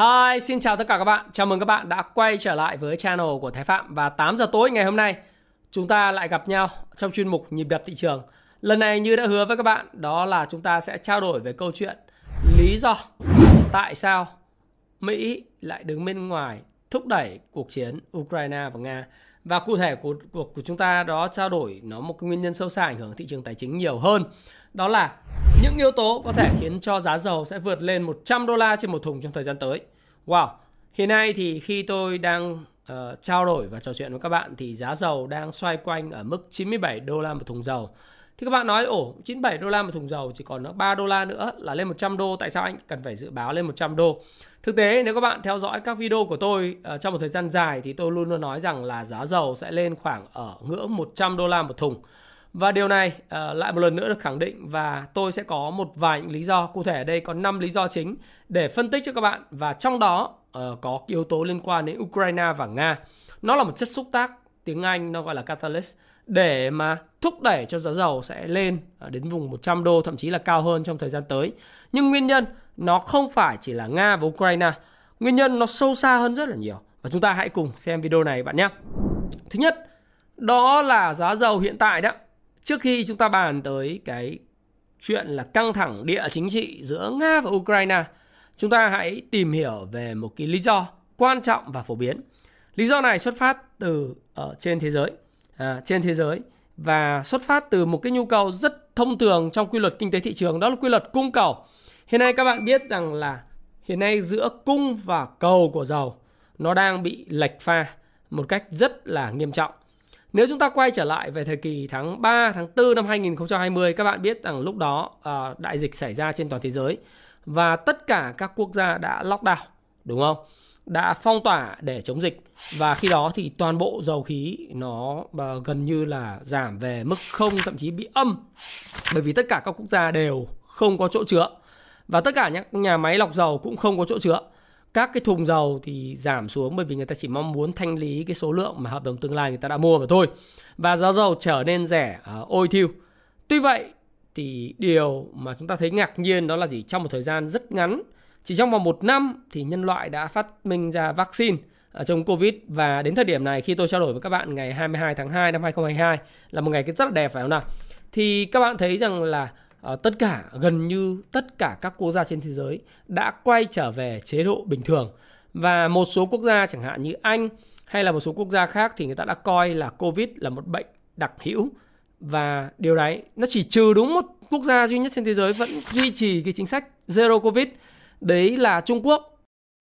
Hi, xin chào tất cả các bạn. Chào mừng các bạn đã quay trở lại với channel của Thái Phạm và 8 giờ tối ngày hôm nay chúng ta lại gặp nhau trong chuyên mục nhịp đập thị trường. Lần này như đã hứa với các bạn, đó là chúng ta sẽ trao đổi về câu chuyện lý do tại sao Mỹ lại đứng bên ngoài thúc đẩy cuộc chiến Ukraine và Nga. Và cụ thể của cuộc của chúng ta đó trao đổi nó một cái nguyên nhân sâu xa ảnh hưởng thị trường tài chính nhiều hơn. Đó là những yếu tố có thể khiến cho giá dầu sẽ vượt lên 100 đô la trên một thùng trong thời gian tới. Wow, hiện nay thì khi tôi đang uh, trao đổi và trò chuyện với các bạn thì giá dầu đang xoay quanh ở mức 97 đô la một thùng dầu. Thì các bạn nói, ổ 97 đô la một thùng dầu chỉ còn 3 đô la nữa là lên 100 đô. Tại sao anh cần phải dự báo lên 100 đô? Thực tế nếu các bạn theo dõi các video của tôi uh, trong một thời gian dài thì tôi luôn luôn nói rằng là giá dầu sẽ lên khoảng ở ngưỡng 100 đô la một thùng. Và điều này uh, lại một lần nữa được khẳng định và tôi sẽ có một vài những lý do cụ thể ở đây có 5 lý do chính để phân tích cho các bạn và trong đó uh, có yếu tố liên quan đến Ukraine và Nga. Nó là một chất xúc tác tiếng Anh nó gọi là catalyst để mà thúc đẩy cho giá dầu sẽ lên ờ, đến vùng 100 đô thậm chí là cao hơn trong thời gian tới. Nhưng nguyên nhân nó không phải chỉ là Nga và Ukraine. Nguyên nhân nó sâu xa hơn rất là nhiều. Và chúng ta hãy cùng xem video này bạn nhé. Thứ nhất, đó là giá dầu hiện tại đó trước khi chúng ta bàn tới cái chuyện là căng thẳng địa chính trị giữa Nga và Ukraine, chúng ta hãy tìm hiểu về một cái lý do quan trọng và phổ biến. Lý do này xuất phát từ ở trên thế giới, à, trên thế giới và xuất phát từ một cái nhu cầu rất thông thường trong quy luật kinh tế thị trường đó là quy luật cung cầu. Hiện nay các bạn biết rằng là hiện nay giữa cung và cầu của dầu nó đang bị lệch pha một cách rất là nghiêm trọng. Nếu chúng ta quay trở lại về thời kỳ tháng 3, tháng 4 năm 2020, các bạn biết rằng lúc đó uh, đại dịch xảy ra trên toàn thế giới và tất cả các quốc gia đã lockdown, đúng không? Đã phong tỏa để chống dịch và khi đó thì toàn bộ dầu khí nó uh, gần như là giảm về mức không thậm chí bị âm bởi vì tất cả các quốc gia đều không có chỗ chứa và tất cả những nhà máy lọc dầu cũng không có chỗ chứa các cái thùng dầu thì giảm xuống bởi vì người ta chỉ mong muốn thanh lý cái số lượng mà hợp đồng tương lai người ta đã mua mà thôi. Và giá dầu trở nên rẻ uh, ôi thiêu. Tuy vậy thì điều mà chúng ta thấy ngạc nhiên đó là gì? Trong một thời gian rất ngắn chỉ trong vòng một năm thì nhân loại đã phát minh ra vaccine ở chống Covid. Và đến thời điểm này khi tôi trao đổi với các bạn ngày 22 tháng 2 năm 2022 là một ngày rất là đẹp phải không nào? Thì các bạn thấy rằng là Ờ, tất cả, gần như tất cả các quốc gia trên thế giới đã quay trở về chế độ bình thường. Và một số quốc gia, chẳng hạn như Anh hay là một số quốc gia khác thì người ta đã coi là Covid là một bệnh đặc hữu. Và điều đấy, nó chỉ trừ đúng một quốc gia duy nhất trên thế giới vẫn duy trì cái chính sách zero covid. Đấy là Trung Quốc.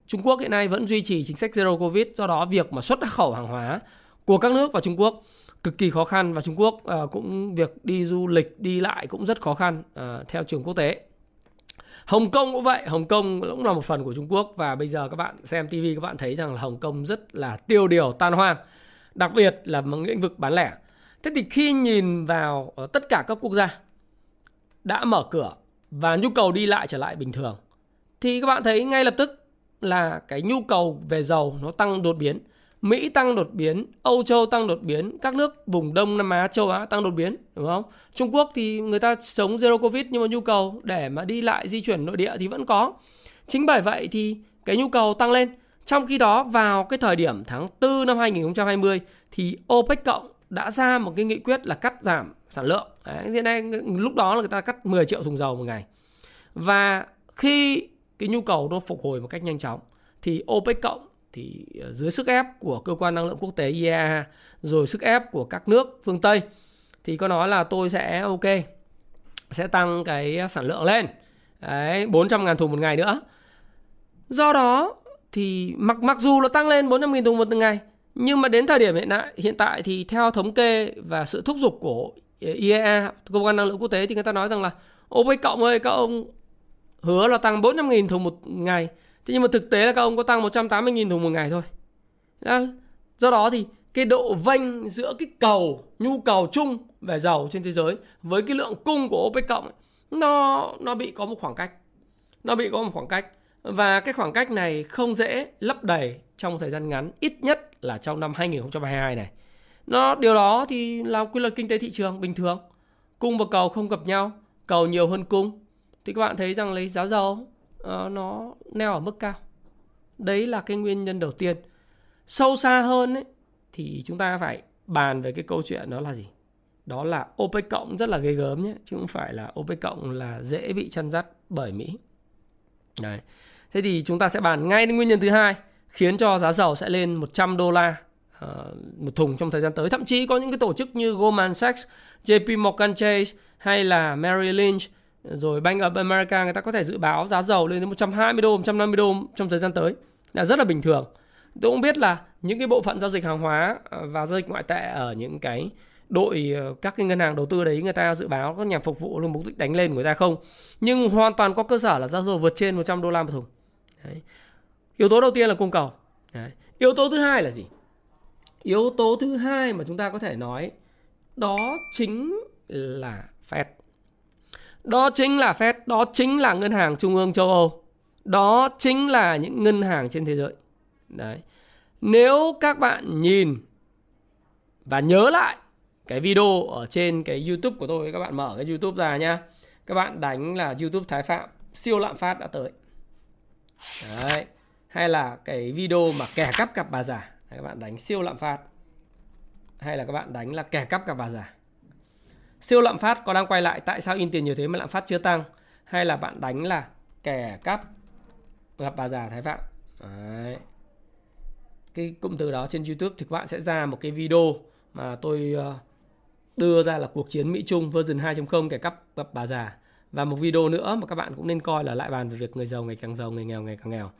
Trung Quốc hiện nay vẫn duy trì chính sách zero covid, do đó việc mà xuất khẩu hàng hóa của các nước vào Trung Quốc cực kỳ khó khăn và Trung Quốc uh, cũng việc đi du lịch đi lại cũng rất khó khăn uh, theo trường quốc tế. Hồng Kông cũng vậy, Hồng Kông cũng là một phần của Trung Quốc và bây giờ các bạn xem TV các bạn thấy rằng là Hồng Kông rất là tiêu điều tan hoang, đặc biệt là một lĩnh vực bán lẻ. Thế thì khi nhìn vào ờ, tất cả các quốc gia đã mở cửa và nhu cầu đi lại trở lại bình thường thì các bạn thấy ngay lập tức là cái nhu cầu về dầu nó tăng đột biến Mỹ tăng đột biến, Âu Châu tăng đột biến, các nước vùng Đông Nam Á, châu Á tăng đột biến, đúng không? Trung Quốc thì người ta sống zero covid nhưng mà nhu cầu để mà đi lại di chuyển nội địa thì vẫn có. Chính bởi vậy thì cái nhu cầu tăng lên. Trong khi đó vào cái thời điểm tháng 4 năm 2020 thì OPEC cộng đã ra một cái nghị quyết là cắt giảm sản lượng. Đấy, hiện nay lúc đó là người ta cắt 10 triệu thùng dầu một ngày. Và khi cái nhu cầu nó phục hồi một cách nhanh chóng thì OPEC cộng thì ờ, dưới sức ép của cơ quan năng lượng quốc tế IEA rồi sức ép của các nước phương Tây thì có nói là tôi sẽ ok sẽ tăng cái sản lượng lên Đấy, 400 ngàn thùng một ngày nữa. Do đó thì mặc mặc dù nó tăng lên 400 nghìn thùng một ngày nhưng mà đến thời điểm hiện tại hiện tại thì theo thống kê và sự thúc giục của ờ, IEA cơ quan năng lượng quốc tế thì người ta nói rằng là OPEC cộng ơi các ông hứa là tăng 400 nghìn thùng một ngày Thế nhưng mà thực tế là các ông có tăng 180.000 thùng một ngày thôi. Do đó thì cái độ vênh giữa cái cầu, nhu cầu chung về dầu trên thế giới với cái lượng cung của OPEC cộng nó nó bị có một khoảng cách. Nó bị có một khoảng cách và cái khoảng cách này không dễ lấp đầy trong thời gian ngắn, ít nhất là trong năm 2022 này. Nó điều đó thì là quy luật kinh tế thị trường bình thường. Cung và cầu không gặp nhau, cầu nhiều hơn cung thì các bạn thấy rằng lấy giá dầu uh, nó neo ở mức cao. Đấy là cái nguyên nhân đầu tiên. Sâu xa hơn ấy, thì chúng ta phải bàn về cái câu chuyện đó là gì? Đó là OPEC cộng rất là ghê gớm nhé chứ không phải là OPEC cộng là dễ bị chăn dắt bởi Mỹ. Đấy. Thế thì chúng ta sẽ bàn ngay đến nguyên nhân thứ hai khiến cho giá dầu sẽ lên 100 đô la uh, một thùng trong thời gian tới. Thậm chí có những cái tổ chức như Goldman Sachs, JP Morgan Chase hay là Merrill Lynch rồi Bank of America người ta có thể dự báo giá dầu lên đến 120 đô, 150 đô trong thời gian tới là rất là bình thường. Tôi cũng biết là những cái bộ phận giao dịch hàng hóa à, và giao dịch ngoại tệ ở những cái đội ờ, các cái ngân hàng đầu tư đấy người ta dự báo các nhà phục vụ luôn mục đích đánh lên của người ta không. Nhưng hoàn toàn có cơ sở là giá dầu vượt trên 100 đô la một thùng. Đấy. Yếu tố đầu tiên là cung cầu. Đấy. Yếu tố thứ hai là gì? Yếu tố thứ hai mà chúng ta có thể nói đó chính là Fed. Đó chính là Fed, đó chính là ngân hàng trung ương châu Âu. Đó chính là những ngân hàng trên thế giới. Đấy. Nếu các bạn nhìn và nhớ lại cái video ở trên cái YouTube của tôi, các bạn mở cái YouTube ra nhá. Các bạn đánh là YouTube Thái Phạm siêu lạm phát đã tới. Đấy. Hay là cái video mà kẻ cắp cặp bà giả, các bạn đánh siêu lạm phát. Hay là các bạn đánh là kẻ cắp cặp bà giả. Siêu lạm phát có đang quay lại tại sao in tiền nhiều thế mà lạm phát chưa tăng? Hay là bạn đánh là kẻ cắp gặp bà già Thái Phạm. Đấy. Cái cụm từ đó trên YouTube thì các bạn sẽ ra một cái video mà tôi ờ, đưa ra là cuộc chiến Mỹ Trung version 2.0 kẻ cắp gặp bà già và một video nữa mà các bạn cũng nên coi là lại bàn về việc người giàu ngày càng giàu, người nghèo ngày càng nghèo.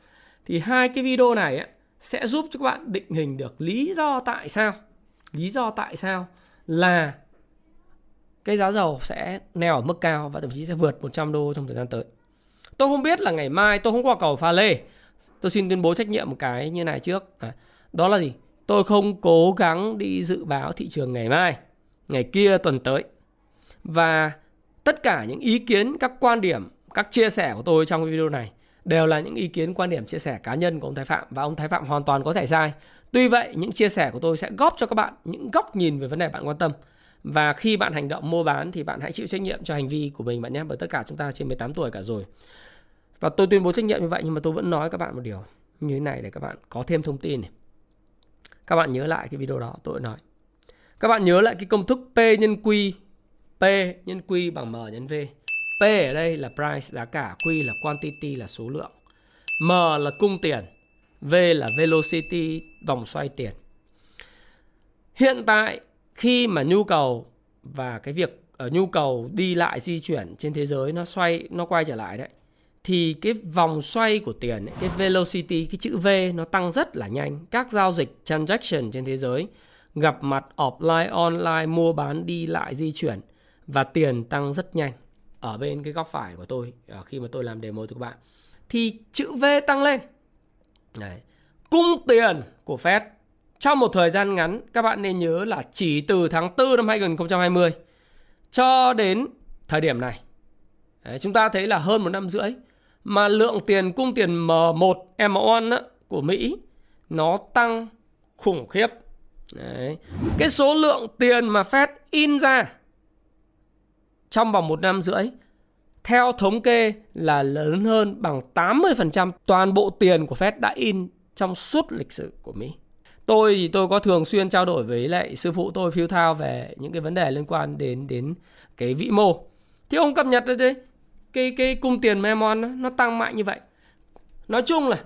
Thì hai cái video này ấy, sẽ giúp cho các bạn định hình được lý do tại sao lý do tại sao là cái giá dầu sẽ neo ở mức cao và thậm chí sẽ vượt 100 đô trong thời gian tới. Tôi không biết là ngày mai tôi không qua cầu pha lê. Tôi xin tuyên bố trách nhiệm một cái như này trước. À, đó là gì? Tôi không cố gắng đi dự báo thị trường ngày mai, ngày kia tuần tới. Và tất cả những ý kiến, các quan điểm, các chia sẻ của tôi trong video này đều là những ý kiến quan điểm chia sẻ cá nhân của ông Thái Phạm và ông Thái Phạm hoàn toàn có thể sai. Tuy vậy, những chia sẻ của tôi sẽ góp cho các bạn những góc nhìn về vấn đề bạn quan tâm. Và khi bạn hành động mua bán thì bạn hãy chịu trách nhiệm cho hành vi của mình bạn nhé. Bởi tất cả chúng ta trên 18 tuổi cả rồi. Và tôi tuyên bố trách nhiệm như vậy nhưng mà tôi vẫn nói các bạn một điều như thế này để các bạn có thêm thông tin này. Các bạn nhớ lại cái video đó tôi nói. Các bạn nhớ lại cái công thức P nhân Q. P nhân Q bằng M nhân V. P ở đây là price giá cả, Q là quantity là số lượng. M là cung tiền, V là velocity vòng xoay tiền. Hiện tại khi mà nhu cầu và cái việc ở nhu cầu đi lại di chuyển trên thế giới nó xoay nó quay trở lại đấy thì cái vòng xoay của tiền ấy, cái velocity cái chữ V nó tăng rất là nhanh. Các giao dịch transaction trên thế giới gặp mặt offline online mua bán đi lại di chuyển và tiền tăng rất nhanh ở bên cái góc phải của tôi ờ, khi mà tôi làm demo cho các bạn. Thì chữ V tăng lên. Đấy. cung tiền của Fed trong một thời gian ngắn các bạn nên nhớ là chỉ từ tháng 4 năm 2020 cho đến thời điểm này Đấy, chúng ta thấy là hơn một năm rưỡi mà lượng tiền cung tiền M1 M1 á, của Mỹ nó tăng khủng khiếp Đấy. cái số lượng tiền mà Fed in ra trong vòng một năm rưỡi theo thống kê là lớn hơn bằng 80% toàn bộ tiền của Fed đã in trong suốt lịch sử của Mỹ. Tôi thì tôi có thường xuyên trao đổi với lại sư phụ tôi Phil Thao về những cái vấn đề liên quan đến đến cái vĩ mô. Thì ông cập nhật đấy cái cái cung tiền Memon nó, nó tăng mạnh như vậy. Nói chung là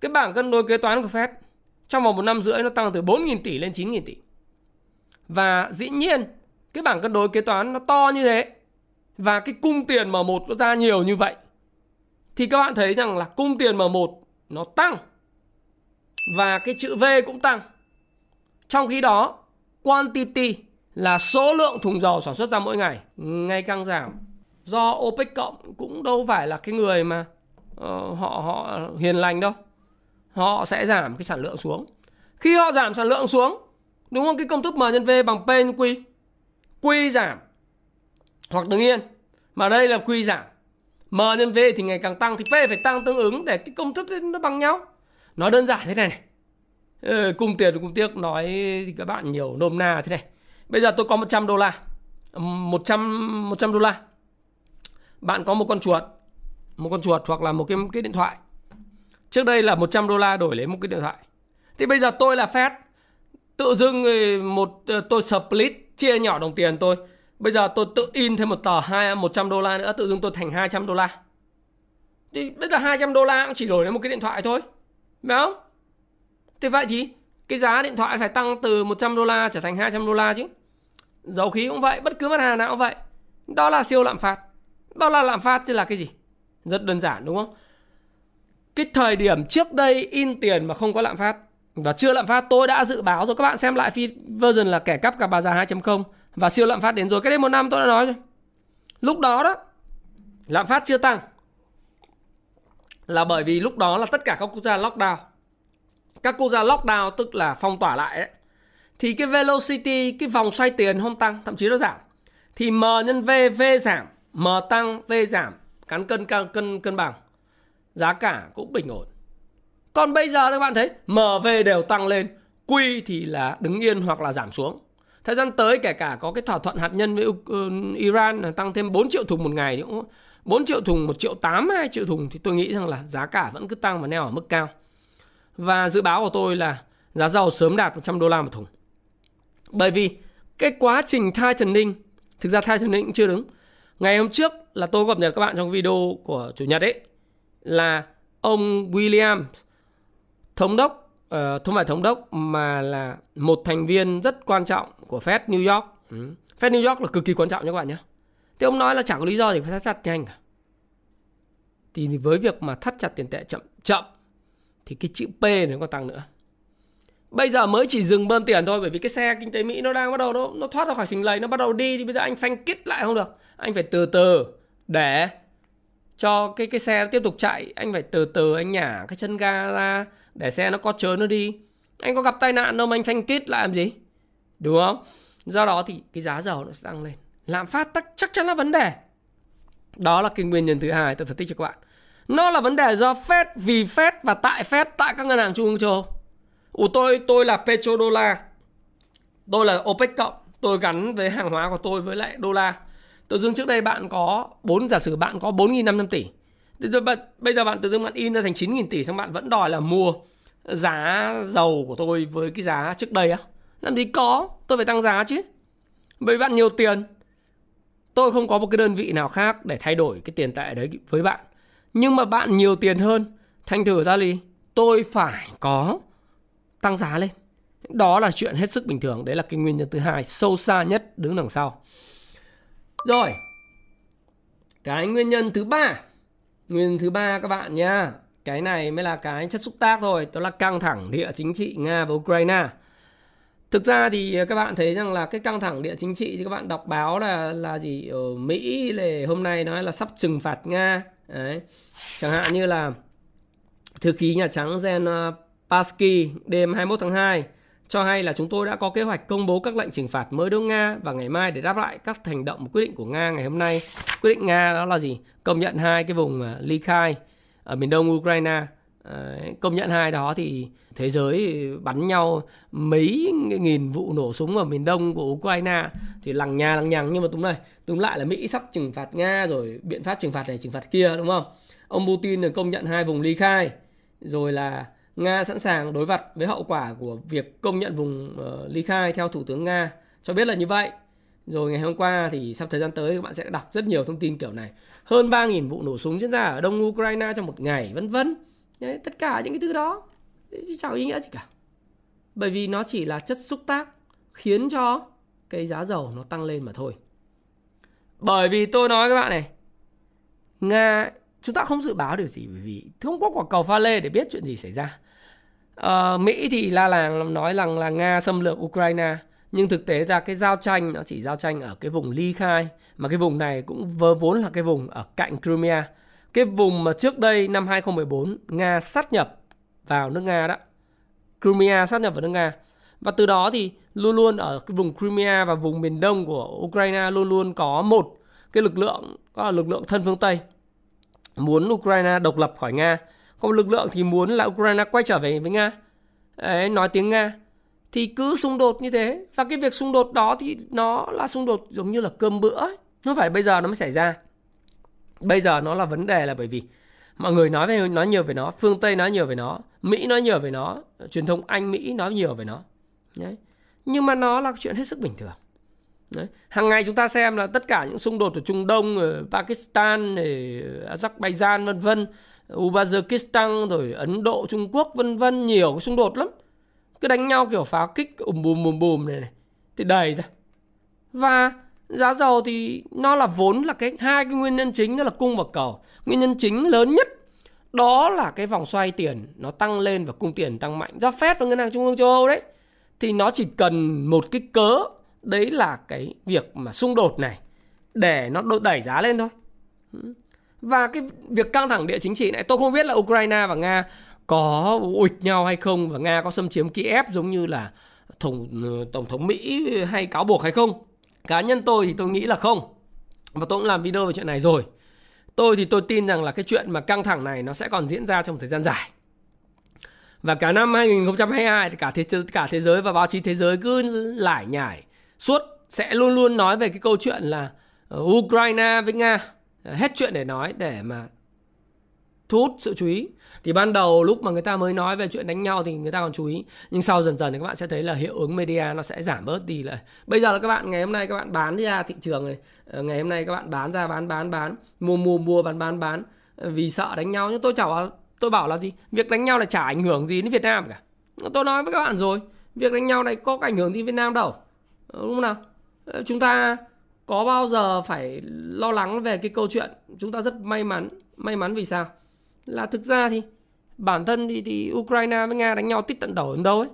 cái bảng cân đối kế toán của Fed trong vòng một năm rưỡi nó tăng từ 4.000 tỷ lên 9.000 tỷ. Và dĩ nhiên cái bảng cân đối kế toán nó to như thế và cái cung tiền M1 nó ra nhiều như vậy thì các bạn thấy rằng là cung tiền M1 nó tăng và cái chữ V cũng tăng. Trong khi đó, quantity là số lượng thùng dầu sản xuất ra mỗi ngày ngày càng giảm. Do OPEC cộng cũng đâu phải là cái người mà uh, họ họ hiền lành đâu. Họ sẽ giảm cái sản lượng xuống. Khi họ giảm sản lượng xuống, đúng không? Cái công thức M nhân V bằng P nhân Q. Q giảm hoặc đừng yên. Mà đây là Q giảm. M nhân V thì ngày càng tăng thì P phải tăng tương ứng để cái công thức nó bằng nhau. Nói đơn giản thế này này. Ờ, ừ, cung tiền cung tiếc nói thì các bạn nhiều nôm na thế này. Bây giờ tôi có 100 đô la. 100 100 đô la. Bạn có một con chuột, một con chuột hoặc là một cái cái điện thoại. Trước đây là 100 đô la đổi lấy một cái điện thoại. Thì bây giờ tôi là Fed. Tự dưng ờ, một ờ, tôi split chia nhỏ đồng tiền tôi. Bây giờ tôi tự in thêm một tờ hai 100 đô la nữa, tự dưng tôi thành 200 đô la. Thì bây giờ 200 đô la cũng chỉ đổi lấy một cái điện thoại thôi. Phải không? Thế vậy thì cái giá điện thoại phải tăng từ 100 đô la trở thành 200 đô la chứ. Dầu khí cũng vậy, bất cứ mặt hàng nào cũng vậy. Đó là siêu lạm phát. Đó là lạm phát chứ là cái gì? Rất đơn giản đúng không? Cái thời điểm trước đây in tiền mà không có lạm phát và chưa lạm phát tôi đã dự báo rồi các bạn xem lại phi version là kẻ cắp cả bà già 2.0 và siêu lạm phát đến rồi. Cái đây một năm tôi đã nói rồi. Lúc đó đó lạm phát chưa tăng là bởi vì lúc đó là tất cả các quốc gia lockdown. Các quốc gia lockdown tức là phong tỏa lại ấy. Thì cái velocity, cái vòng xoay tiền không tăng, thậm chí nó giảm. Thì M nhân V, V giảm, M tăng, V giảm, cán cân cân cân bằng. Giá cả cũng bình ổn. Còn bây giờ các bạn thấy MV đều tăng lên, Q thì là đứng yên hoặc là giảm xuống. Thời gian tới kể cả có cái thỏa thuận hạt nhân với ừ, Iran tăng thêm 4 triệu thùng một ngày cũng 4 triệu thùng, 1 triệu 8, 2 triệu thùng thì tôi nghĩ rằng là giá cả vẫn cứ tăng và neo ở mức cao. Và dự báo của tôi là giá dầu sớm đạt 100 đô la một thùng. Bởi vì cái quá trình tightening, thực ra tightening cũng chưa đúng. Ngày hôm trước là tôi gặp nhật các bạn trong video của Chủ nhật ấy là ông William thống đốc uh, không phải thống đốc mà là một thành viên rất quan trọng của Fed New York. Ừ. Fed New York là cực kỳ quan trọng nha các bạn nhé. Thế ông nói là chẳng có lý do gì phải thắt chặt nhanh cả. Thì với việc mà thắt chặt tiền tệ chậm chậm thì cái chữ P này nó còn tăng nữa. Bây giờ mới chỉ dừng bơm tiền thôi bởi vì cái xe kinh tế Mỹ nó đang bắt đầu nó, nó thoát ra khỏi sình lầy, nó bắt đầu đi thì bây giờ anh phanh kít lại không được. Anh phải từ từ để cho cái cái xe nó tiếp tục chạy, anh phải từ từ anh nhả cái chân ga ra để xe nó có chớ nó đi. Anh có gặp tai nạn đâu mà anh phanh kít lại làm gì? Đúng không? Do đó thì cái giá dầu nó sẽ tăng lên lạm phát tắc chắc chắn là vấn đề. Đó là cái nguyên nhân thứ hai tôi phân tích cho các bạn. Nó là vấn đề do Fed, vì Fed và tại Fed, tại các ngân hàng trung ương châu Âu. Ủa, tôi tôi là petrodollar tôi là OPEC cộng. Tôi gắn với hàng hóa của tôi với lại đô la. Tự dưng trước đây bạn có bốn, giả sử bạn có 4.500 tỷ. Thì bây giờ bạn tự dưng bạn in ra thành 9.000 tỷ xong bạn vẫn đòi là mua giá dầu của tôi với cái giá trước đây á. Làm gì có, tôi phải tăng giá chứ. Bởi vì bạn nhiều tiền. Tôi không có một cái đơn vị nào khác để thay đổi cái tiền tệ đấy với bạn. Nhưng mà bạn nhiều tiền hơn, thành thử ra gì? Tôi phải có tăng giá lên. Đó là chuyện hết sức bình thường. Đấy là cái nguyên nhân thứ hai, sâu xa nhất đứng đằng sau. Rồi, cái nguyên nhân thứ ba. Nguyên nhân thứ ba các bạn nha. Cái này mới là cái chất xúc tác thôi. Đó là căng thẳng địa chính trị Nga và Ukraine. Thực ra thì ờ, các bạn thấy rằng là cái căng thẳng địa chính trị thì các bạn đọc báo là là gì ở Mỹ là hôm nay nói là sắp trừng phạt Nga. Đấy. Chẳng hạn như là thư ký Nhà Trắng Jen ờ, Psaki đêm 21 tháng 2 cho hay là chúng tôi đã có kế hoạch công bố các lệnh trừng phạt mới đối Nga và ngày mai để đáp lại các hành động quyết định của Nga ngày hôm nay. Quyết định Nga đó là gì? Công nhận hai cái vùng ờ, ly khai ở miền đông Ukraine công nhận hai đó thì thế giới bắn nhau mấy nghìn vụ nổ súng ở miền đông của Ukraine thì lằng nhà lằng nhằng. Nhưng mà túm này túm lại là Mỹ sắp trừng phạt Nga rồi biện pháp trừng phạt này trừng phạt kia đúng không? Ông Putin được công nhận hai vùng ly khai rồi là Nga sẵn sàng đối mặt với hậu quả của việc công nhận vùng uh, ly khai theo thủ tướng Nga. Cho biết là như vậy. Rồi ngày hôm qua thì sắp thời gian tới các bạn sẽ đọc rất nhiều thông tin kiểu này. Hơn 3.000 vụ nổ súng diễn ra ở đông Ukraine trong một ngày vân vân. Đấy, tất cả những cái thứ đó. Chứ chẳng có ý nghĩa gì cả. Bởi vì nó chỉ là chất xúc tác khiến cho cái giá dầu nó tăng lên mà thôi. Bởi vì tôi nói các bạn này nga chúng ta không dự báo điều gì bởi vì không có quả cầu pha lê để biết chuyện gì xảy ra. À, mỹ thì la làng nói rằng là nga xâm lược ukraine nhưng thực tế ra cái giao tranh nó chỉ giao tranh ở cái vùng ly khai mà cái vùng này cũng vớ vốn là cái vùng ở cạnh Crimea cái vùng mà trước đây năm 2014 Nga sát nhập vào nước Nga đó. Crimea sát nhập vào nước Nga. Và từ đó thì luôn luôn ở cái vùng Crimea và vùng miền đông của Ukraine luôn luôn có một cái lực lượng có là lực lượng thân phương Tây muốn Ukraine độc lập khỏi Nga. Còn lực lượng thì muốn là Ukraine quay trở về với Nga. Đấy, nói tiếng Nga. Thì cứ xung đột như thế. Và cái việc xung đột đó thì nó là xung đột giống như là cơm bữa. Không phải bây giờ nó mới xảy ra. Bây giờ nó là vấn đề là bởi vì mọi người nói về nói nhiều về nó, phương tây nói nhiều về nó, mỹ nói nhiều về nó, truyền thông anh, mỹ nói nhiều về nó. Đấy. nhưng mà nó là chuyện hết sức bình thường. Đấy. hàng ngày chúng ta xem là tất cả những xung đột ở trung đông, ở pakistan, ở azerbaijan, vân vân, uzbekistan, rồi ấn độ, trung quốc, vân vân, nhiều cái xung đột lắm. Cứ đánh nhau kiểu pháo kích, ùm bùm bùm bùm này này. Thì đầy ra. Và giá dầu thì nó là vốn là cái hai cái nguyên nhân chính đó là cung và cầu. Nguyên nhân chính lớn nhất, đó là cái vòng xoay tiền nó tăng lên và cung tiền tăng mạnh. Do Fed và ngân hàng trung ương châu Âu đấy, thì nó chỉ cần một cái cớ, đấy là cái việc mà xung đột này, để nó đẩy giá lên thôi. Và cái việc căng thẳng địa chính trị này, tôi không biết là Ukraine và Nga có ụt nhau hay không, và Nga có xâm chiếm Kiev giống như là tổng tổng thống Mỹ hay cáo buộc hay không cá nhân tôi thì tôi nghĩ là không. Và tôi cũng làm video về chuyện này rồi. Tôi thì tôi tin rằng là cái chuyện mà căng thẳng này nó sẽ còn diễn ra trong thời gian dài. Và cả năm 2022 thì cả thế cả thế giới và báo chí thế giới cứ lải nhải suốt, sẽ luôn luôn nói về cái câu chuyện là ờ, Ukraine với Nga ờ, hết chuyện để nói để mà thu hút sự chú ý thì ban đầu lúc mà người ta mới nói về chuyện đánh nhau thì người ta còn chú ý. Nhưng sau dần dần thì các bạn sẽ thấy là hiệu ứng media nó sẽ giảm bớt đi lại bây giờ là các bạn, ngày hôm nay các bạn bán ra thị trường này ờ, ngày hôm nay các bạn bán ra, bán bán bán, mua mua mua, bán bán bán ờ, vì sợ đánh nhau. Nhưng tôi chả tôi bảo là gì? Việc đánh nhau là chả ảnh hưởng gì đến Việt Nam cả. Tôi nói với các bạn rồi, việc đánh nhau này có ảnh hưởng gì Việt Nam đâu. Ờ, đúng không nào? Chúng ta có bao giờ phải lo lắng về cái câu chuyện, chúng ta rất may mắn may mắn vì sao? Là thực ra thì bản thân thì, thì Ukraine với Nga đánh nhau tít tận đầu đến đâu ấy.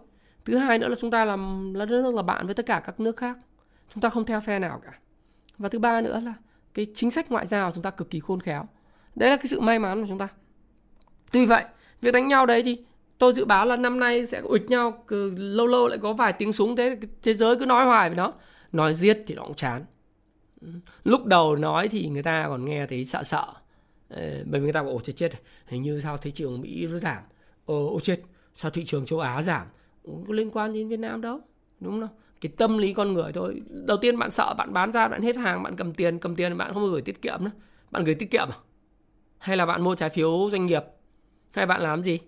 Thứ hai nữa là chúng ta làm là đất nước là bạn với tất cả các nước khác. Chúng ta không theo phe nào cả. Và thứ ba nữa là cái chính sách ngoại giao chúng ta cực kỳ khôn khéo. Đấy là cái sự may mắn của chúng ta. Tuy vậy việc đánh nhau đấy thì tôi dự báo là năm nay sẽ ịch nhau cứ lâu lâu lại có vài tiếng súng thế thế giới cứ nói hoài với nó. Nói giết thì nó cũng chán. Lúc đầu nói thì người ta còn nghe thấy sợ sợ. Ờ, bởi vì người ta bảo ồ chết chết hình như sao thị trường Mỹ nó giảm. Ờ, ồ, ô chết sao thị trường châu Á giảm. Có liên quan đến Việt Nam đâu đúng không? Cái tâm lý con người thôi. Đầu tiên bạn sợ bạn bán ra bạn hết hàng bạn cầm tiền cầm tiền bạn không gửi tiết kiệm nữa. Bạn gửi tiết kiệm à? Hay là bạn mua trái phiếu doanh nghiệp? Hay bạn làm gì?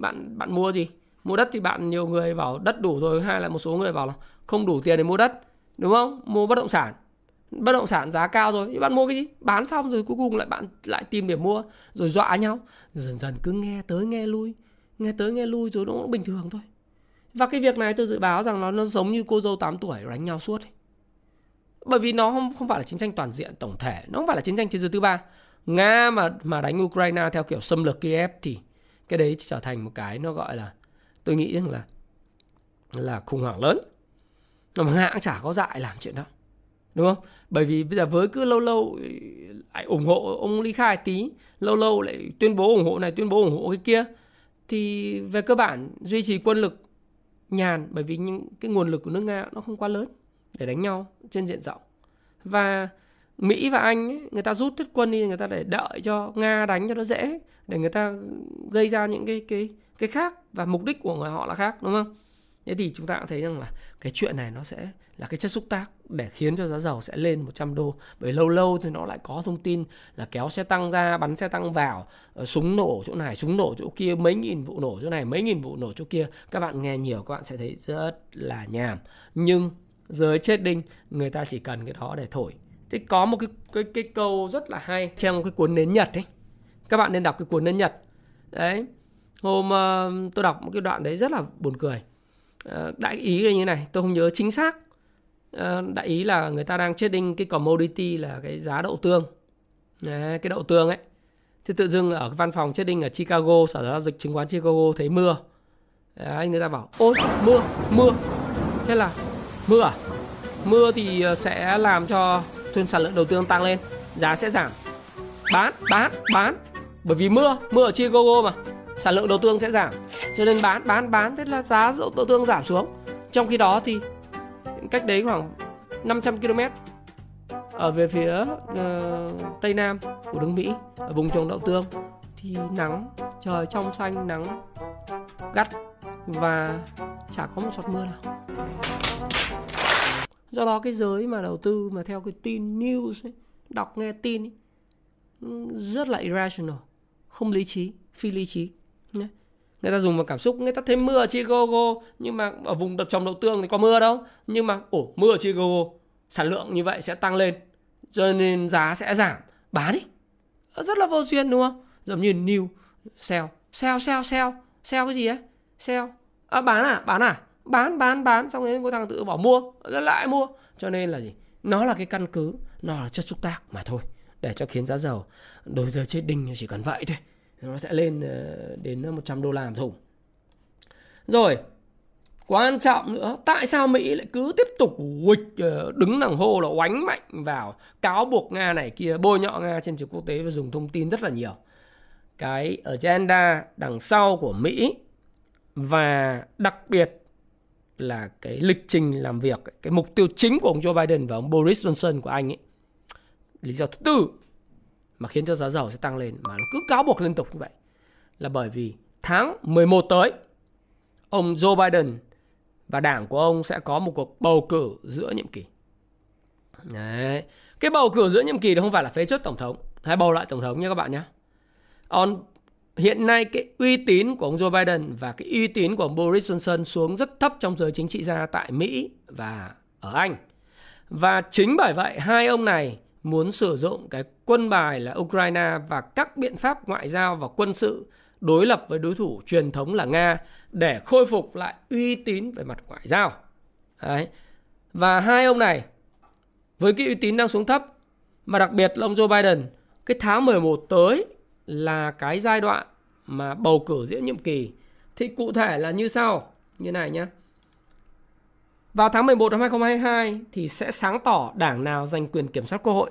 Bạn bạn mua gì? Mua đất thì bạn nhiều người bảo đất đủ rồi hay là một số người bảo là không đủ tiền để mua đất đúng không? Mua bất động sản bất động sản giá cao rồi. Thì bạn mua cái gì? Bán xong rồi cuối cùng lại bạn lại tìm để mua, rồi dọa nhau. Dần dần cứ nghe tới nghe lui, nghe tới nghe lui rồi nó cũng bình thường thôi. Và cái việc này tôi dự báo rằng nó nó giống như cô dâu 8 tuổi đánh nhau suốt ấy. bởi vì nó không không phải là chiến tranh toàn diện tổng thể, nó không phải là chiến tranh thế giới thứ ba. Nga mà mà đánh ukraine theo kiểu xâm lược kiev thì cái đấy trở thành một cái nó gọi là, tôi nghĩ rằng là là khủng hoảng lớn. Mà nga cũng chả có dại làm chuyện đó đúng không? Bởi vì bây giờ với cứ lâu lâu ừ, lại ủng hộ ông ly khai tí lâu lâu lại tuyên bố ủng hộ này tuyên bố ủng hộ cái kia thì về cơ bản duy trì quân lực nhàn bởi vì những cái nguồn lực của nước nga nó không quá lớn để đánh nhau trên diện rộng. Và mỹ và anh ấy, người ta rút hết quân đi người ta để đợi cho nga đánh cho nó dễ để người ta gây ra những cái cái cái khác và mục đích của người họ là khác đúng không? Thế thì chúng ta cũng thấy rằng là cái chuyện này nó sẽ là cái chất xúc tác để khiến cho giá dầu sẽ lên 100 đô. Bởi lâu lâu thì nó lại có thông tin là kéo xe tăng ra bắn xe tăng vào ờ, súng nổ chỗ này súng nổ chỗ kia mấy nghìn vụ nổ chỗ này mấy nghìn vụ nổ chỗ kia. Các bạn nghe nhiều các bạn sẽ thấy rất là nhàm. Nhưng giới chết đinh người ta chỉ cần cái đó để thổi. Thì có một cái cái cái câu rất là hay trong cái cuốn nến nhật ấy. Các bạn nên đọc cái cuốn nến nhật. Đấy hôm uh, tôi đọc một cái đoạn đấy rất là buồn cười. Uh, đại ý là như này tôi không nhớ chính xác. Ờ, đại ý là người ta đang chết đinh cái commodity là cái giá đậu tương. Đấy, cái đậu tương ấy. Thì tự dưng ở cái văn phòng chết đinh ở Chicago sở giao dịch chứng khoán Chicago thấy mưa. Đấy, người ta bảo ôi mưa mưa. Thế là mưa à? Mưa thì ờ, sẽ làm cho trên sản lượng đầu tương tăng lên giá sẽ giảm. Bán bán bán. Bởi vì mưa mưa ở Chicago mà sản lượng đầu tương sẽ giảm. Cho nên bán bán bán thế là giá đậu tương giảm xuống. Trong khi đó thì cách đấy khoảng 500 km ở về phía uh, tây nam của nước Mỹ ở vùng trồng đậu tương thì nắng trời trong xanh nắng gắt và chả có một giọt mưa nào. Do đó cái giới mà đầu tư mà theo cái tin news ấy, đọc nghe tin ấy, ừ, rất là irrational không lý trí phi lý trí người ta dùng vào cảm xúc người ta thấy mưa ở Chicago nhưng mà ở vùng trồng đậu tương thì có mưa đâu. Nhưng mà ổ mưa ở Chicago sản lượng như vậy sẽ tăng lên. Cho nên giá sẽ giảm. Bán đi. Ờ, rất là vô duyên đúng không? Giống như new sell. Sell sell sell. Sell cái gì ấy? Sell. À, bán à? Bán à? Bán bán bán. Xong rồi có thằng tự bảo mua. Lại mua. Cho nên là gì? Nó là cái căn cứ. Nó là chất xúc tác mà thôi. Để cho khiến giá dầu đối giờ chết đinh chỉ cần vậy thôi nó sẽ lên ờ, đến 100 đô la một thùng. Rồi, quan trọng nữa, tại sao mỹ lại cứ tiếp tục quịch ờ, đứng đằng hô là oánh mạnh vào cáo buộc nga này kia, bôi nhọ nga trên trường quốc tế và dùng thông tin rất là nhiều. Cái agenda đằng sau của mỹ và đặc biệt là cái lịch trình làm việc, cái mục tiêu chính của ông Joe Biden và ông Boris Johnson của anh ấy. Lý do thứ tư mà khiến cho giá dầu sẽ tăng lên mà nó cứ cáo buộc liên tục như vậy là bởi vì tháng 11 tới, ông Joe Biden và đảng của ông sẽ có một cuộc bầu cử giữa nhiệm kỳ. Đấy. Cái bầu cử giữa nhiệm kỳ đó không phải là phế chốt tổng thống hay bầu lại tổng thống nha các bạn nhé. On, hiện nay cái uy tín của ông Joe Biden và cái uy tín của ông Boris Johnson xuống rất thấp trong giới chính trị gia tại Mỹ và ở Anh. Và chính bởi vậy, hai ông này muốn sử dụng cái quân bài là Ukraine và các biện pháp ngoại giao và quân sự đối lập với đối thủ truyền thống là Nga để khôi phục lại uy tín về mặt ngoại giao. Đấy. Và hai ông này, với cái uy tín đang xuống thấp, mà đặc biệt là ông Joe Biden, cái tháng 11 tới là cái giai đoạn mà bầu cử giữa nhiệm kỳ thì cụ thể là như sau, như này nhé vào tháng 11 năm 2022 thì sẽ sáng tỏ đảng nào giành quyền kiểm soát quốc hội.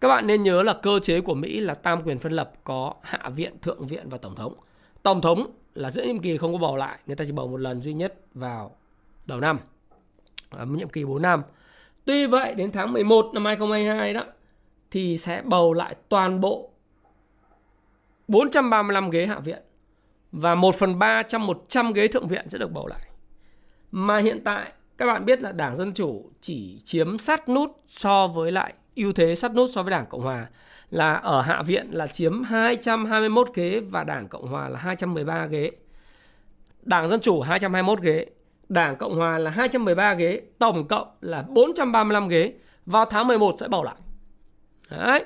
Các bạn nên nhớ là cơ chế của Mỹ là tam quyền phân lập có hạ viện, thượng viện và tổng thống. Tổng thống là giữa nhiệm kỳ không có bầu lại, người ta chỉ bầu một lần duy nhất vào đầu năm. Ở nhiệm kỳ 4 năm. Tuy vậy đến tháng 11 năm 2022 đó thì sẽ bầu lại toàn bộ 435 ghế hạ viện và 1 phần 3 trong 100 ghế thượng viện sẽ được bầu lại. Mà hiện tại các bạn biết là Đảng Dân Chủ chỉ chiếm sát nút so với lại ưu thế sát nút so với Đảng Cộng Hòa là ở Hạ viện là chiếm 221 ghế và Đảng Cộng Hòa là 213 ghế. Đảng Dân Chủ 221 ghế, Đảng Cộng Hòa là 213 ghế, tổng cộng là 435 ghế. Vào tháng 11 sẽ bầu lại. Đấy.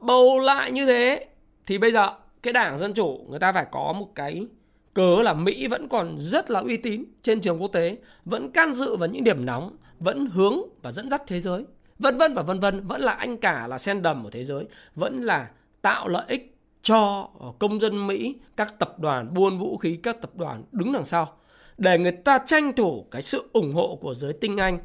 Bầu lại như thế thì bây giờ cái Đảng Dân Chủ người ta phải có một cái cớ là Mỹ vẫn còn rất là uy tín trên trường quốc tế, vẫn can dự vào những điểm nóng, vẫn hướng và dẫn dắt thế giới, vân vân và vân vân, vẫn là anh cả là sen đầm của thế giới, vẫn là tạo lợi ích cho công dân Mỹ, các tập đoàn buôn vũ khí, các tập đoàn đứng đằng sau để người ta tranh thủ cái sự ủng hộ của giới tinh Anh,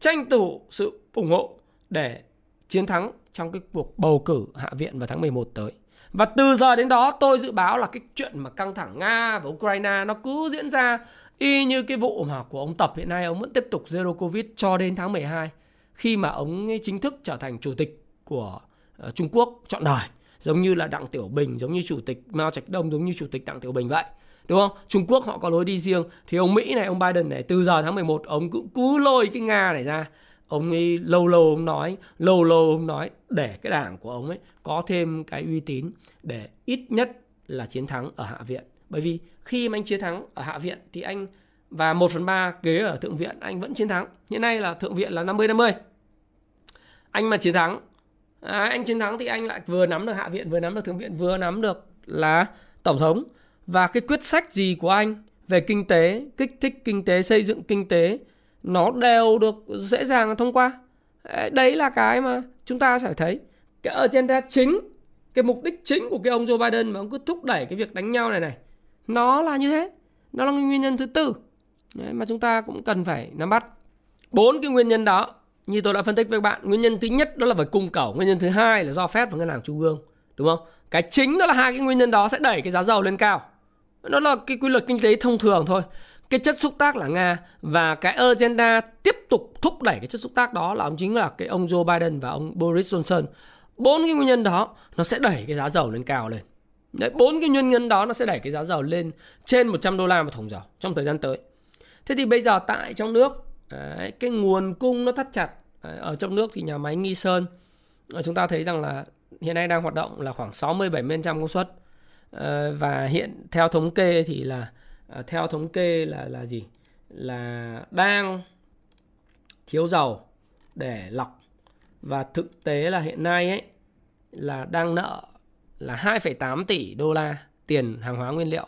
tranh thủ sự ủng hộ để chiến thắng trong cái cuộc bầu cử hạ viện vào tháng 11 tới. Và từ giờ đến đó, tôi dự báo là cái chuyện mà căng thẳng Nga và Ukraine nó cứ diễn ra y như cái vụ mà của ông Tập hiện nay. Ông vẫn tiếp tục zero covid cho đến tháng 12 khi mà ông chính thức trở thành chủ tịch của ờ, Trung Quốc chọn đời. Giống như là Đặng Tiểu Bình, giống như chủ tịch Mao Trạch Đông, giống như chủ tịch Đặng Tiểu Bình vậy, đúng không? Trung Quốc họ có lối đi riêng. Thì ông Mỹ này, ông Biden này, từ giờ tháng 11 ông cũng cứ lôi cái Nga này ra ông ấy lâu lâu ông nói lâu lâu ông nói để cái đảng của ông ấy có thêm cái uy tín để ít nhất là chiến thắng ở hạ viện. Bởi vì khi mà anh chiến thắng ở hạ viện thì anh và 1 phần 3 ghế ở thượng viện anh vẫn chiến thắng. Hiện nay là thượng viện là 50 50 anh mà chiến thắng à, anh chiến thắng thì anh lại vừa nắm được hạ viện vừa nắm được thượng viện vừa nắm được là tổng thống. Và cái quyết sách gì của anh về kinh tế kích thích kinh tế xây dựng kinh tế nó đều được dễ dàng thông qua. Đấy là cái mà chúng ta phải thấy. Cái agenda chính cái mục đích chính của cái ông Joe Biden mà ông cứ thúc đẩy cái việc đánh nhau này này nó là như thế. Nó là nguyên nhân thứ tư. Đấy, mà chúng ta cũng cần phải nắm bắt. Bốn cái nguyên nhân đó như tôi đã phân tích với các bạn nguyên nhân thứ nhất đó là về cung cầu. Nguyên nhân thứ hai là do phép và ngân hàng trung ương đúng không? Cái chính đó là hai cái nguyên nhân đó sẽ đẩy cái giá dầu lên cao. Nó là cái quy luật kinh tế thông thường thôi cái chất xúc tác là Nga và cái agenda tiếp tục thúc đẩy cái chất xúc tác đó là ông chính là cái ông Joe Biden và ông Boris Johnson. Bốn cái nguyên nhân đó nó sẽ đẩy cái giá dầu lên cao lên. Đấy, bốn cái nguyên nhân đó nó sẽ đẩy cái giá dầu lên trên 100 đô la một thùng dầu trong thời gian tới. Thế thì bây giờ tại trong nước đấy, cái nguồn cung nó thắt chặt đấy, ở trong nước thì nhà máy Nghi Sơn ờ, chúng ta thấy rằng là hiện nay đang hoạt động là khoảng 60 70% công suất ờ, và hiện theo thống kê thì là Ờ, theo thống kê là là gì? Là đang thiếu dầu để lọc. Và thực tế là hiện nay ấy là đang nợ là 2,8 tỷ đô la tiền hàng hóa nguyên liệu.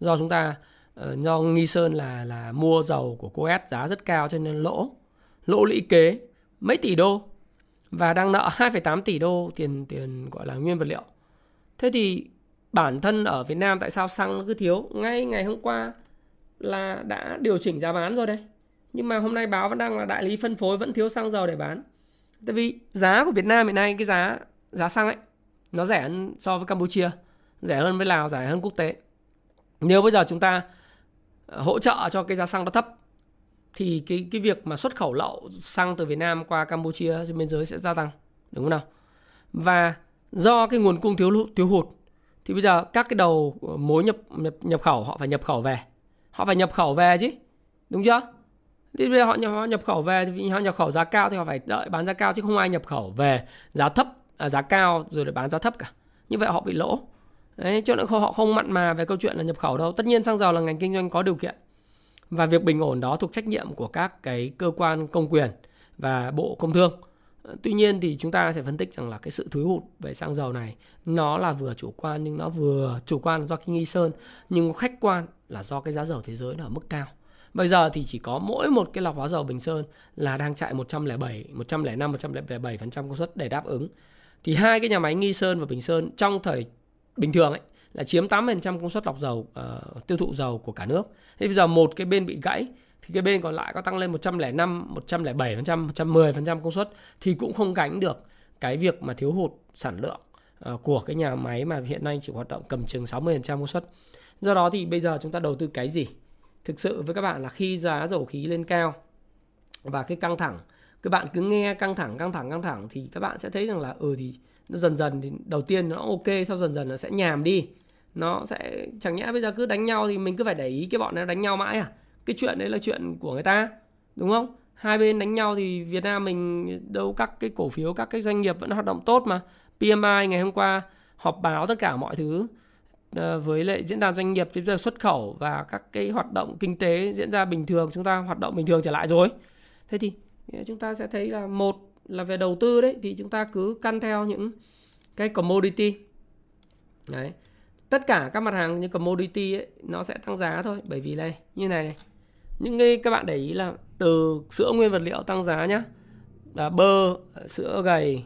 Do chúng ta ờ, do Nghi Sơn là là mua dầu của Coes giá rất cao cho nên lỗ lỗ lũy kế mấy tỷ đô và đang nợ 2,8 tỷ đô tiền tiền gọi là nguyên vật liệu. Thế thì bản thân ở Việt Nam tại sao xăng nó cứ thiếu? Ngay ngày hôm qua là đã điều chỉnh giá bán rồi đây. Nhưng mà hôm nay báo vẫn đang là đại lý phân phối vẫn thiếu xăng dầu để bán. Tại vì giá của Việt Nam hiện nay cái giá giá xăng ấy nó rẻ hơn so với Campuchia, rẻ hơn với Lào, rẻ hơn quốc tế. Nếu bây giờ chúng ta ờ, hỗ trợ cho cái giá xăng nó thấp thì cái cái việc mà xuất khẩu lậu xăng từ Việt Nam qua Campuchia trên biên giới sẽ gia tăng, đúng không nào? Và do cái nguồn cung thiếu thiếu hụt thì bây giờ các cái đầu ờ, mối nhập nhập nhập khẩu họ phải nhập khẩu về. Họ phải nhập khẩu về chứ. Đúng chưa? Thì bây giờ họ nhập, họ nhập khẩu về thì họ nhập khẩu giá cao thì họ phải đợi bán giá cao chứ không ai nhập khẩu về giá thấp à, giá cao rồi để bán giá thấp cả. Như vậy họ bị lỗ. Đấy, cho nên họ không mặn mà về câu chuyện là nhập khẩu đâu. Tất nhiên xăng dầu là ngành kinh doanh có điều kiện và việc bình ổn đó thuộc trách nhiệm của các cái cơ quan công quyền và bộ công thương tuy nhiên thì chúng ta sẽ phân tích rằng là cái sự thiếu hụt về xăng dầu này nó là vừa chủ quan nhưng nó vừa chủ quan do cái nghi sơn nhưng khách quan là do cái giá dầu thế giới nó ở mức cao Bây giờ thì chỉ có mỗi một cái lọc hóa dầu Bình Sơn là đang chạy 107, 105, 107% công suất để đáp ứng. Thì hai cái nhà máy Nghi Sơn và Bình Sơn trong thời bình thường ấy là chiếm 8% công suất lọc dầu uh, tiêu thụ dầu của cả nước. Thế bây giờ một cái bên bị gãy thì cái bên còn lại có tăng lên 105, 107%, 110% công suất thì cũng không gánh được cái việc mà thiếu hụt sản lượng ờ, của cái nhà máy mà hiện nay chỉ hoạt động cầm chừng 60% công suất. Do đó thì bây giờ chúng ta đầu tư cái gì? Thực sự với các bạn là khi giá dầu khí lên cao và cái căng thẳng các bạn cứ nghe căng thẳng căng thẳng căng thẳng thì các bạn sẽ thấy rằng là ừ thì nó dần dần thì đầu tiên nó ok sau dần dần nó sẽ nhàm đi nó sẽ chẳng nhẽ bây giờ cứ đánh nhau thì mình cứ phải để ý cái bọn nó đánh nhau mãi à cái chuyện đấy là chuyện của người ta đúng không? Hai bên đánh nhau thì Việt Nam mình đâu các cái cổ phiếu các cái doanh nghiệp vẫn hoạt động tốt mà. PMI ngày hôm qua họp báo tất cả mọi thứ ờ, với lại diễn đàn doanh nghiệp tiếp giờ xuất khẩu và các cái hoạt động kinh tế diễn ra bình thường chúng ta hoạt động bình thường trở lại rồi. Thế thì ờ, chúng ta sẽ thấy là một là về đầu tư đấy thì chúng ta cứ căn theo những cái commodity. Đấy. Tất cả các mặt hàng như commodity ấy, nó sẽ tăng giá thôi bởi vì này như này này những cái các bạn để ý là từ sữa nguyên vật liệu tăng giá nhá. Là bơ sữa gầy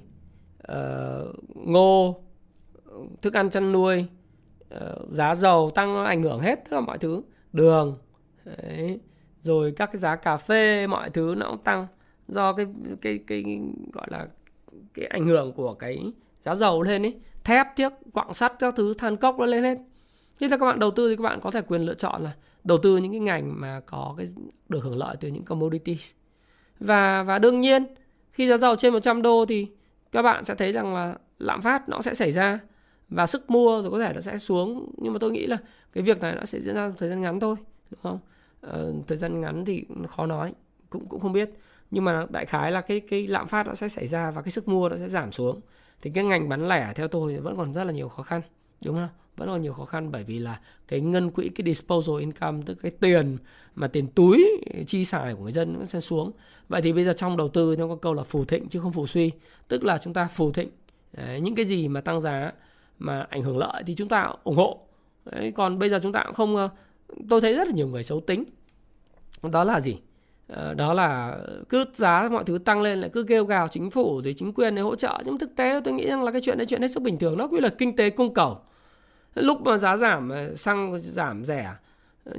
uh, ngô thức ăn chăn nuôi uh, giá dầu tăng nó ảnh hưởng hết tất cả mọi thứ. Đường Đấy. rồi các cái giá cà phê mọi thứ nó cũng tăng do cái cái cái, cái gọi là cái ảnh hưởng của cái giá dầu lên ấy. Thép tiếc quặng sắt các thứ than cốc nó lên hết. Thế là các bạn đầu tư thì các bạn có thể quyền lựa chọn là đầu tư những cái ngành mà có cái được hưởng lợi từ những commodities. Và và đương nhiên khi giá dầu trên 100 đô thì các bạn sẽ thấy rằng là lạm phát nó sẽ xảy ra và sức mua rồi có thể nó sẽ xuống. Nhưng mà tôi nghĩ là cái việc này nó sẽ diễn ra thời gian ngắn thôi đúng không? Ờ, thời gian ngắn thì khó nói cũng cũng không biết. Nhưng mà đại khái là cái cái lạm phát nó sẽ xảy ra và cái sức mua nó sẽ giảm xuống. Thì cái ngành bán lẻ theo tôi vẫn còn rất là nhiều khó khăn đúng không? Vẫn còn nhiều khó khăn bởi vì là cái ngân quỹ cái disposal income tức cái tiền mà tiền túi chi xài của người dân nó sẽ xuống. Vậy thì bây giờ trong đầu tư nó có câu là phù thịnh chứ không phù suy. Tức là chúng ta phù thịnh. Đấy, những cái gì mà tăng giá mà ảnh hưởng lợi thì chúng ta ủng hộ. Đấy, còn bây giờ chúng ta cũng không ờ, tôi thấy rất là nhiều người xấu tính. Đó là gì? Ờ, đó là cứ giá mọi thứ tăng lên lại cứ kêu gào chính phủ rồi chính quyền để hỗ trợ. Nhưng thực tế tôi nghĩ rằng là cái chuyện đấy chuyện hết sức bình thường. Nó quy luật kinh tế cung cầu. Lúc mà giá giảm ờ, xăng giảm rẻ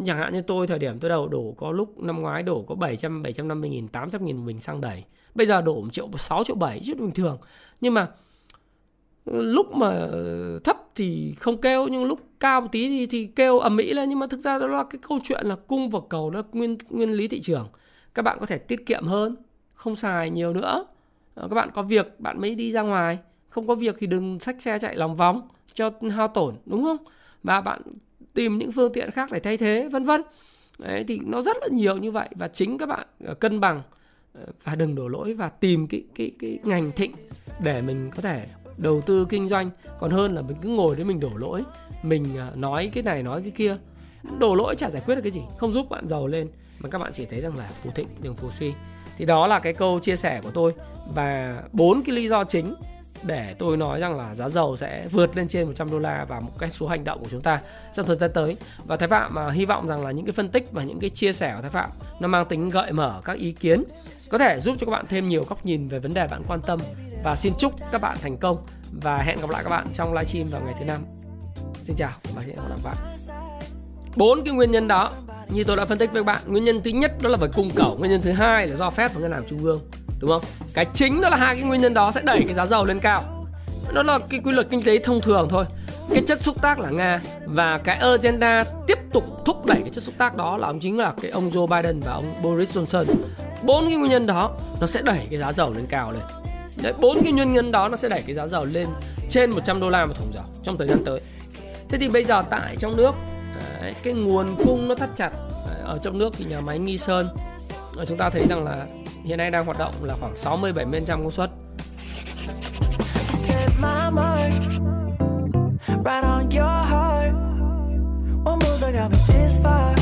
chẳng hạn như tôi thời điểm tôi đầu đổ có lúc năm ngoái đổ có 700 750 nghìn 800 nghìn bình xăng đầy. Bây giờ đổ 1 triệu 6 triệu 7 chứ bình thường. Nhưng mà ừ, lúc mà ờ, thấp thì không kêu nhưng lúc cao một tí thì, thì kêu ầm ĩ lên. Nhưng mà thực ra đó là cái câu chuyện là cung và cầu nó nguyên nguyên lý thị trường các bạn có thể tiết kiệm hơn, không xài nhiều nữa. Ờ, các bạn có việc, bạn mới đi ra ngoài. Không có việc thì đừng xách xe chạy lòng vòng cho hao tổn, đúng không? Và bạn tìm những phương tiện khác để thay thế, vân vân. Đấy, thì nó rất là nhiều như vậy. Và chính các bạn ờ, cân bằng ờ, và đừng đổ lỗi và tìm cái cái cái ngành thịnh để mình có thể đầu tư kinh doanh. Còn hơn là mình cứ ngồi đấy mình đổ lỗi, mình nói cái này, nói cái kia. Đổ lỗi chả giải quyết được cái gì, không giúp bạn giàu lên mà các bạn chỉ thấy rằng là phù thịnh, đường phù suy. Thì đó là cái câu chia sẻ của tôi và bốn cái lý do chính để tôi nói rằng là giá dầu sẽ vượt lên trên 100 đô la và một cái số hành động của chúng ta trong thời gian tới. Và Thái Phạm mà hy vọng rằng là những cái phân tích và những cái chia sẻ của Thái Phạm nó mang tính gợi mở các ý kiến, có thể giúp cho các bạn thêm nhiều góc nhìn về vấn đề bạn quan tâm. Và xin chúc các bạn thành công và hẹn gặp lại các bạn trong livestream vào ngày thứ năm. Xin chào và hẹn gặp lại các bạn. Bốn cái nguyên nhân đó như tôi đã phân tích với các bạn, nguyên nhân thứ nhất đó là bởi cung cầu. Nguyên nhân thứ hai là do phép và ngân hàng trung ương, đúng không? Cái chính đó là hai cái nguyên nhân đó sẽ đẩy cái giá dầu lên cao. Nó là cái quy luật kinh tế thông thường thôi. Cái chất xúc tác là nga và cái agenda tiếp tục thúc đẩy cái chất xúc tác đó là ông chính là cái ông Joe Biden và ông Boris Johnson. Bốn cái nguyên nhân đó nó sẽ đẩy cái giá dầu lên cao lên. Đấy, bốn cái nguyên nhân đó nó sẽ đẩy cái giá dầu lên trên 100 đô la một thùng dầu trong thời gian tới. Thế thì bây giờ tại trong nước Đấy, cái nguồn cung nó thắt chặt Đấy, ở trong nước thì nhà máy Nghi Sơn ờ, chúng ta thấy rằng là hiện nay đang hoạt động là khoảng 60 70% công suất. Right on your heart. One moves, I got me this far.